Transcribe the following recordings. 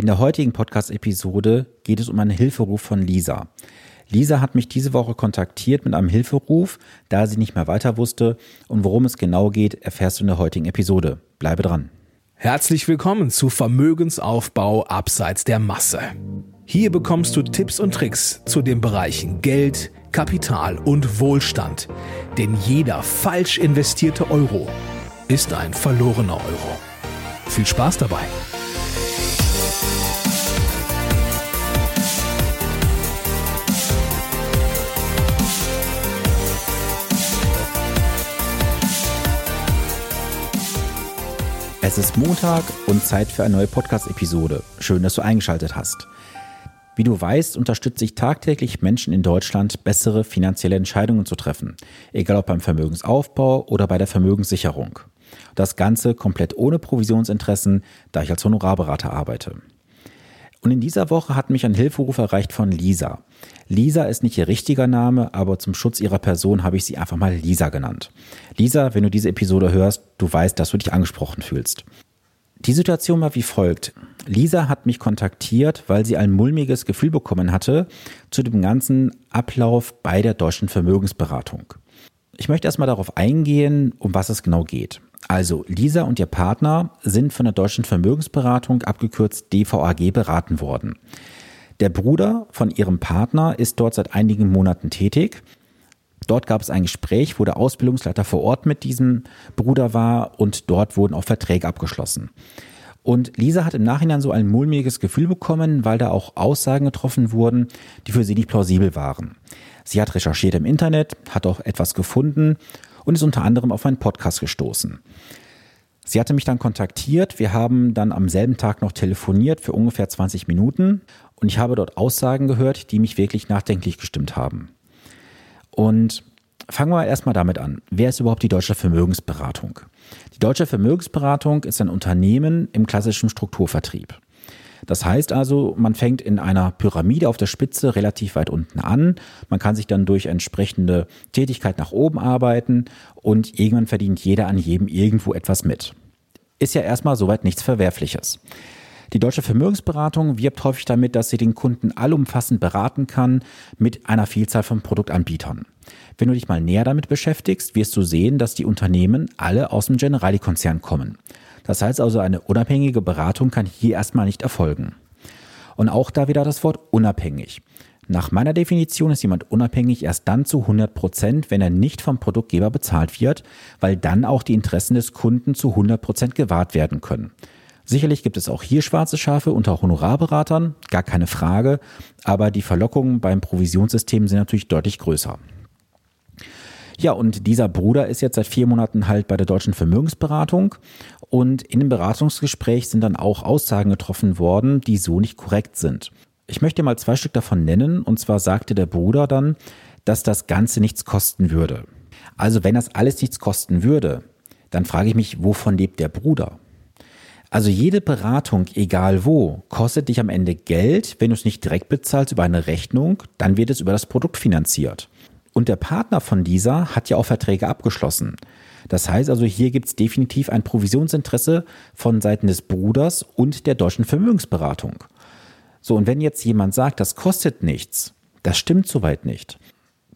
In der heutigen Podcast-Episode geht es um einen Hilferuf von Lisa. Lisa hat mich diese Woche kontaktiert mit einem Hilferuf, da sie nicht mehr weiter wusste und worum es genau geht, erfährst du in der heutigen Episode. Bleibe dran. Herzlich willkommen zu Vermögensaufbau abseits der Masse. Hier bekommst du Tipps und Tricks zu den Bereichen Geld, Kapital und Wohlstand. Denn jeder falsch investierte Euro ist ein verlorener Euro. Viel Spaß dabei! Es ist Montag und Zeit für eine neue Podcast-Episode. Schön, dass du eingeschaltet hast. Wie du weißt, unterstütze ich tagtäglich Menschen in Deutschland, bessere finanzielle Entscheidungen zu treffen. Egal ob beim Vermögensaufbau oder bei der Vermögenssicherung. Das Ganze komplett ohne Provisionsinteressen, da ich als Honorarberater arbeite. Und in dieser Woche hat mich ein Hilferuf erreicht von Lisa. Lisa ist nicht ihr richtiger Name, aber zum Schutz ihrer Person habe ich sie einfach mal Lisa genannt. Lisa, wenn du diese Episode hörst, du weißt, dass du dich angesprochen fühlst. Die Situation war wie folgt. Lisa hat mich kontaktiert, weil sie ein mulmiges Gefühl bekommen hatte zu dem ganzen Ablauf bei der deutschen Vermögensberatung. Ich möchte erstmal darauf eingehen, um was es genau geht. Also Lisa und ihr Partner sind von der deutschen Vermögensberatung abgekürzt DVAG beraten worden. Der Bruder von ihrem Partner ist dort seit einigen Monaten tätig. Dort gab es ein Gespräch, wo der Ausbildungsleiter vor Ort mit diesem Bruder war und dort wurden auch Verträge abgeschlossen. Und Lisa hat im Nachhinein so ein mulmiges Gefühl bekommen, weil da auch Aussagen getroffen wurden, die für sie nicht plausibel waren. Sie hat recherchiert im Internet, hat auch etwas gefunden und ist unter anderem auf einen Podcast gestoßen. Sie hatte mich dann kontaktiert. Wir haben dann am selben Tag noch telefoniert für ungefähr 20 Minuten und ich habe dort Aussagen gehört, die mich wirklich nachdenklich gestimmt haben. Und fangen wir erstmal damit an. Wer ist überhaupt die Deutsche Vermögensberatung? Die Deutsche Vermögensberatung ist ein Unternehmen im klassischen Strukturvertrieb. Das heißt also, man fängt in einer Pyramide auf der Spitze relativ weit unten an. Man kann sich dann durch entsprechende Tätigkeit nach oben arbeiten und irgendwann verdient jeder an jedem irgendwo etwas mit. Ist ja erstmal soweit nichts Verwerfliches. Die deutsche Vermögensberatung wirbt häufig damit, dass sie den Kunden allumfassend beraten kann mit einer Vielzahl von Produktanbietern. Wenn du dich mal näher damit beschäftigst, wirst du sehen, dass die Unternehmen alle aus dem Generali-Konzern kommen. Das heißt also, eine unabhängige Beratung kann hier erstmal nicht erfolgen. Und auch da wieder das Wort unabhängig. Nach meiner Definition ist jemand unabhängig erst dann zu 100 Prozent, wenn er nicht vom Produktgeber bezahlt wird, weil dann auch die Interessen des Kunden zu 100 Prozent gewahrt werden können. Sicherlich gibt es auch hier schwarze Schafe unter Honorarberatern, gar keine Frage, aber die Verlockungen beim Provisionssystem sind natürlich deutlich größer. Ja, und dieser Bruder ist jetzt seit vier Monaten halt bei der deutschen Vermögensberatung und in dem Beratungsgespräch sind dann auch Aussagen getroffen worden, die so nicht korrekt sind. Ich möchte mal zwei Stück davon nennen und zwar sagte der Bruder dann, dass das Ganze nichts kosten würde. Also wenn das alles nichts kosten würde, dann frage ich mich, wovon lebt der Bruder? Also jede Beratung, egal wo, kostet dich am Ende Geld. Wenn du es nicht direkt bezahlst über eine Rechnung, dann wird es über das Produkt finanziert. Und der Partner von dieser hat ja auch Verträge abgeschlossen. Das heißt also, hier gibt es definitiv ein Provisionsinteresse von Seiten des Bruders und der deutschen Vermögensberatung. So, und wenn jetzt jemand sagt, das kostet nichts, das stimmt soweit nicht.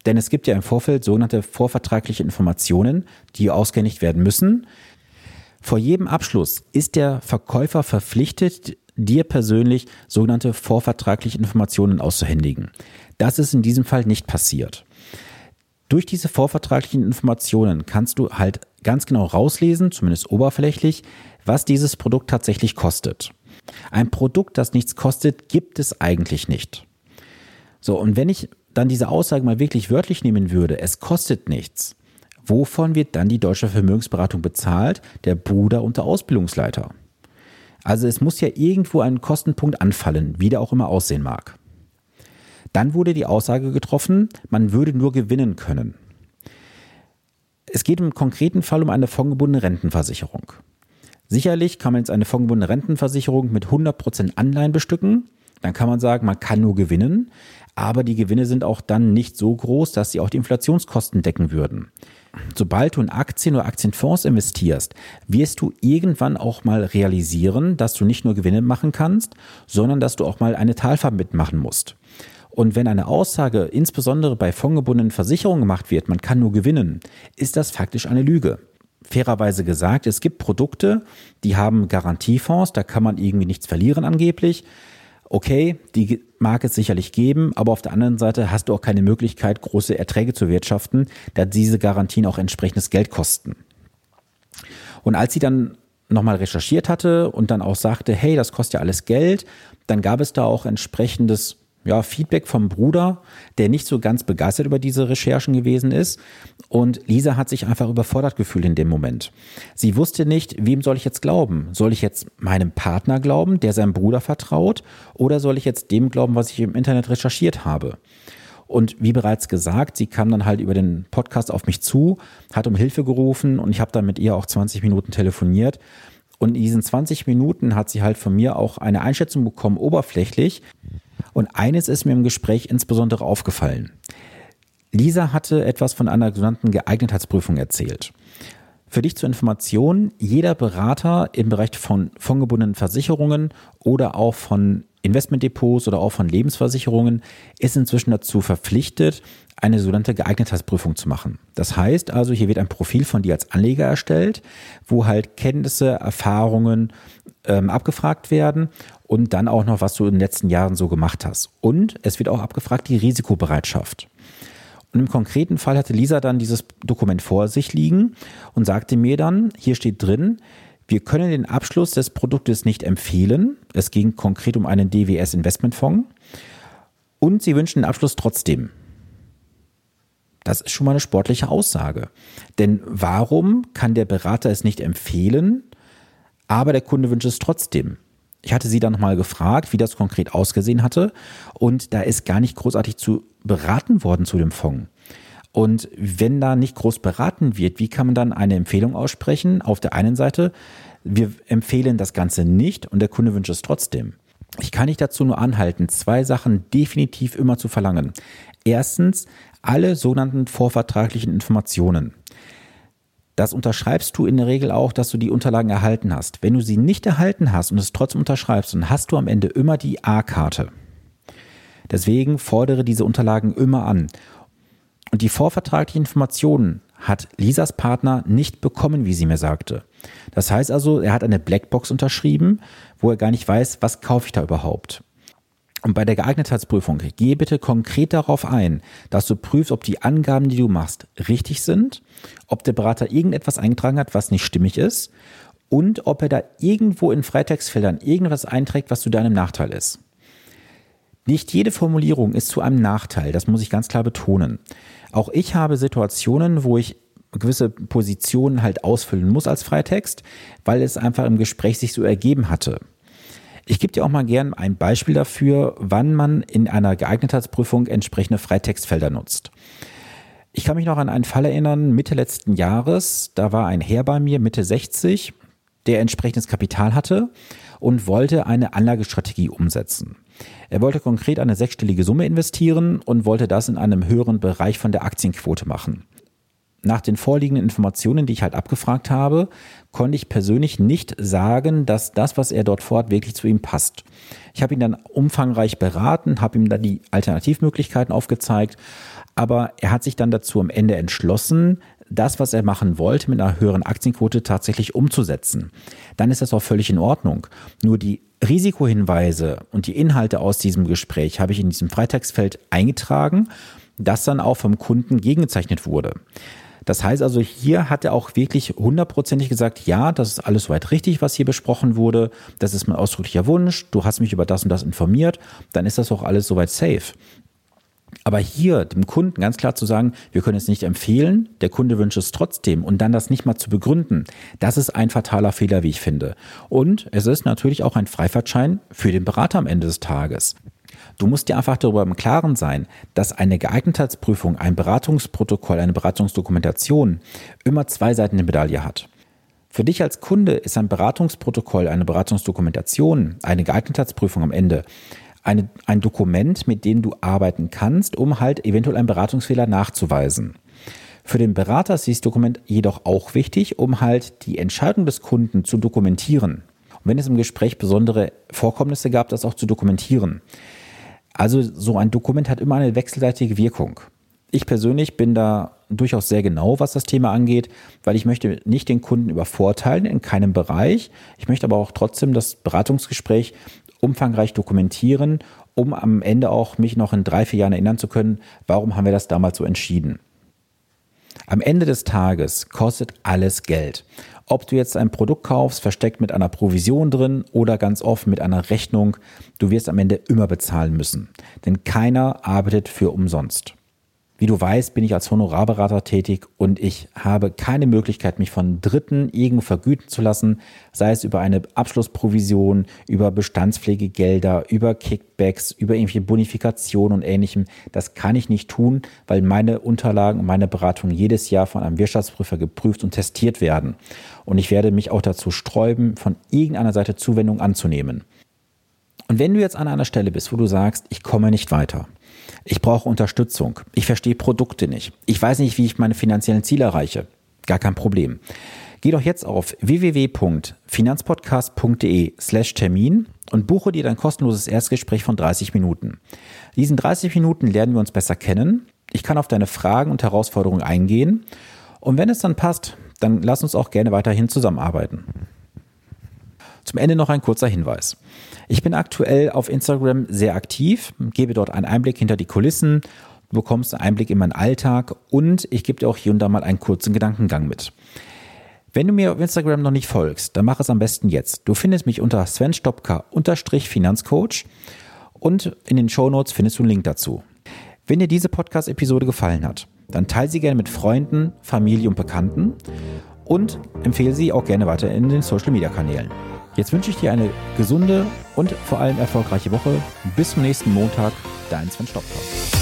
Denn es gibt ja im Vorfeld sogenannte vorvertragliche Informationen, die ausgehändigt werden müssen. Vor jedem Abschluss ist der Verkäufer verpflichtet, dir persönlich sogenannte vorvertragliche Informationen auszuhändigen. Das ist in diesem Fall nicht passiert. Durch diese vorvertraglichen Informationen kannst du halt ganz genau rauslesen, zumindest oberflächlich, was dieses Produkt tatsächlich kostet. Ein Produkt, das nichts kostet, gibt es eigentlich nicht. So, und wenn ich dann diese Aussage mal wirklich wörtlich nehmen würde, es kostet nichts, Wovon wird dann die deutsche Vermögensberatung bezahlt? Der Bruder und der Ausbildungsleiter. Also es muss ja irgendwo ein Kostenpunkt anfallen, wie der auch immer aussehen mag. Dann wurde die Aussage getroffen, man würde nur gewinnen können. Es geht im konkreten Fall um eine fondgebundene Rentenversicherung. Sicherlich kann man jetzt eine fondgebundene Rentenversicherung mit 100% Anleihen bestücken. dann kann man sagen, man kann nur gewinnen, aber die Gewinne sind auch dann nicht so groß, dass sie auch die Inflationskosten decken würden. Sobald du in Aktien oder Aktienfonds investierst, wirst du irgendwann auch mal realisieren, dass du nicht nur Gewinne machen kannst, sondern dass du auch mal eine Talfahrt mitmachen musst. Und wenn eine Aussage insbesondere bei fondgebundenen Versicherungen gemacht wird, man kann nur gewinnen, ist das faktisch eine Lüge. Fairerweise gesagt, es gibt Produkte, die haben Garantiefonds, da kann man irgendwie nichts verlieren angeblich okay, die mag es sicherlich geben, aber auf der anderen Seite hast du auch keine Möglichkeit, große Erträge zu wirtschaften, da diese Garantien auch entsprechendes Geld kosten. Und als sie dann nochmal recherchiert hatte und dann auch sagte, hey, das kostet ja alles Geld, dann gab es da auch entsprechendes ja, Feedback vom Bruder, der nicht so ganz begeistert über diese Recherchen gewesen ist. Und Lisa hat sich einfach überfordert gefühlt in dem Moment. Sie wusste nicht, wem soll ich jetzt glauben? Soll ich jetzt meinem Partner glauben, der seinem Bruder vertraut? Oder soll ich jetzt dem glauben, was ich im Internet recherchiert habe? Und wie bereits gesagt, sie kam dann halt über den Podcast auf mich zu, hat um Hilfe gerufen und ich habe dann mit ihr auch 20 Minuten telefoniert. Und in diesen 20 Minuten hat sie halt von mir auch eine Einschätzung bekommen, oberflächlich, und eines ist mir im Gespräch insbesondere aufgefallen. Lisa hatte etwas von einer sogenannten Geeignetheitsprüfung erzählt. Für dich zur Information, jeder Berater im Bereich von fondgebundenen Versicherungen oder auch von Investmentdepots oder auch von Lebensversicherungen ist inzwischen dazu verpflichtet, eine sogenannte Geeignetheitsprüfung zu machen. Das heißt also, hier wird ein Profil von dir als Anleger erstellt, wo halt Kenntnisse, Erfahrungen ähm, abgefragt werden und dann auch noch, was du in den letzten Jahren so gemacht hast. Und es wird auch abgefragt die Risikobereitschaft. Und im konkreten Fall hatte Lisa dann dieses Dokument vor sich liegen und sagte mir dann, hier steht drin, wir können den Abschluss des Produktes nicht empfehlen. Es ging konkret um einen DWS Investmentfonds. Und sie wünschen den Abschluss trotzdem. Das ist schon mal eine sportliche Aussage. Denn warum kann der Berater es nicht empfehlen, aber der Kunde wünscht es trotzdem? Ich hatte sie dann nochmal gefragt, wie das konkret ausgesehen hatte. Und da ist gar nicht großartig zu beraten worden zu dem Fonds. Und wenn da nicht groß beraten wird, wie kann man dann eine Empfehlung aussprechen? Auf der einen Seite, wir empfehlen das Ganze nicht und der Kunde wünscht es trotzdem. Ich kann dich dazu nur anhalten, zwei Sachen definitiv immer zu verlangen. Erstens, alle sogenannten vorvertraglichen Informationen. Das unterschreibst du in der Regel auch, dass du die Unterlagen erhalten hast. Wenn du sie nicht erhalten hast und es trotzdem unterschreibst, dann hast du am Ende immer die A-Karte. Deswegen fordere diese Unterlagen immer an. Und die vorvertraglichen Informationen hat Lisas Partner nicht bekommen, wie sie mir sagte. Das heißt also, er hat eine Blackbox unterschrieben, wo er gar nicht weiß, was kaufe ich da überhaupt. Und bei der Geeignetheitsprüfung gehe bitte konkret darauf ein, dass du prüfst, ob die Angaben, die du machst, richtig sind, ob der Berater irgendetwas eingetragen hat, was nicht stimmig ist und ob er da irgendwo in Freitextfeldern irgendwas einträgt, was zu deinem Nachteil ist. Nicht jede Formulierung ist zu einem Nachteil, das muss ich ganz klar betonen. Auch ich habe Situationen, wo ich gewisse Positionen halt ausfüllen muss als Freitext, weil es einfach im Gespräch sich so ergeben hatte. Ich gebe dir auch mal gern ein Beispiel dafür, wann man in einer Geeignetheitsprüfung entsprechende Freitextfelder nutzt. Ich kann mich noch an einen Fall erinnern, Mitte letzten Jahres, da war ein Herr bei mir, Mitte 60, der entsprechendes Kapital hatte und wollte eine Anlagestrategie umsetzen. Er wollte konkret eine sechsstellige Summe investieren und wollte das in einem höheren Bereich von der Aktienquote machen nach den vorliegenden Informationen, die ich halt abgefragt habe, konnte ich persönlich nicht sagen, dass das, was er dort vorhat, wirklich zu ihm passt. Ich habe ihn dann umfangreich beraten, habe ihm dann die Alternativmöglichkeiten aufgezeigt, aber er hat sich dann dazu am Ende entschlossen, das, was er machen wollte, mit einer höheren Aktienquote tatsächlich umzusetzen. Dann ist das auch völlig in Ordnung. Nur die Risikohinweise und die Inhalte aus diesem Gespräch habe ich in diesem Freitagsfeld eingetragen, das dann auch vom Kunden gegengezeichnet wurde. Das heißt also, hier hat er auch wirklich hundertprozentig gesagt, ja, das ist alles soweit richtig, was hier besprochen wurde. Das ist mein ausdrücklicher Wunsch. Du hast mich über das und das informiert. Dann ist das auch alles soweit safe. Aber hier dem Kunden ganz klar zu sagen, wir können es nicht empfehlen, der Kunde wünscht es trotzdem und dann das nicht mal zu begründen, das ist ein fataler Fehler, wie ich finde. Und es ist natürlich auch ein Freifahrtschein für den Berater am Ende des Tages. Du musst dir einfach darüber im Klaren sein, dass eine Geeignetheitsprüfung, ein Beratungsprotokoll, eine Beratungsdokumentation immer zwei Seiten der Medaille hat. Für dich als Kunde ist ein Beratungsprotokoll, eine Beratungsdokumentation, eine Geeignetheitsprüfung am Ende eine, ein Dokument, mit dem du arbeiten kannst, um halt eventuell einen Beratungsfehler nachzuweisen. Für den Berater ist dieses Dokument jedoch auch wichtig, um halt die Entscheidung des Kunden zu dokumentieren. Und wenn es im Gespräch besondere Vorkommnisse gab, das auch zu dokumentieren. Also so ein Dokument hat immer eine wechselseitige Wirkung. Ich persönlich bin da durchaus sehr genau, was das Thema angeht, weil ich möchte nicht den Kunden übervorteilen in keinem Bereich. Ich möchte aber auch trotzdem das Beratungsgespräch umfangreich dokumentieren, um am Ende auch mich noch in drei, vier Jahren erinnern zu können, warum haben wir das damals so entschieden. Am Ende des Tages kostet alles Geld. Ob du jetzt ein Produkt kaufst, versteckt mit einer Provision drin oder ganz offen mit einer Rechnung, du wirst am Ende immer bezahlen müssen. Denn keiner arbeitet für umsonst. Wie du weißt, bin ich als Honorarberater tätig und ich habe keine Möglichkeit, mich von Dritten irgendwo vergüten zu lassen, sei es über eine Abschlussprovision, über Bestandspflegegelder, über Kickbacks, über irgendwelche Bonifikationen und ähnlichem. Das kann ich nicht tun, weil meine Unterlagen und meine Beratung jedes Jahr von einem Wirtschaftsprüfer geprüft und testiert werden. Und ich werde mich auch dazu sträuben, von irgendeiner Seite Zuwendung anzunehmen. Und wenn du jetzt an einer Stelle bist, wo du sagst, ich komme nicht weiter, ich brauche Unterstützung. Ich verstehe Produkte nicht. Ich weiß nicht, wie ich meine finanziellen Ziele erreiche. Gar kein Problem. Geh doch jetzt auf www.finanzpodcast.de slash Termin und buche dir dein kostenloses Erstgespräch von 30 Minuten. In diesen 30 Minuten lernen wir uns besser kennen. Ich kann auf deine Fragen und Herausforderungen eingehen. Und wenn es dann passt, dann lass uns auch gerne weiterhin zusammenarbeiten. Zum Ende noch ein kurzer Hinweis. Ich bin aktuell auf Instagram sehr aktiv, gebe dort einen Einblick hinter die Kulissen, du bekommst einen Einblick in meinen Alltag und ich gebe dir auch hier und da mal einen kurzen Gedankengang mit. Wenn du mir auf Instagram noch nicht folgst, dann mach es am besten jetzt. Du findest mich unter Sven Stopka Finanzcoach und in den Show Notes findest du einen Link dazu. Wenn dir diese Podcast-Episode gefallen hat, dann teile sie gerne mit Freunden, Familie und Bekannten und empfehle sie auch gerne weiter in den Social-Media-Kanälen. Jetzt wünsche ich dir eine gesunde und vor allem erfolgreiche Woche. Bis zum nächsten Montag, dein Sven Stopka.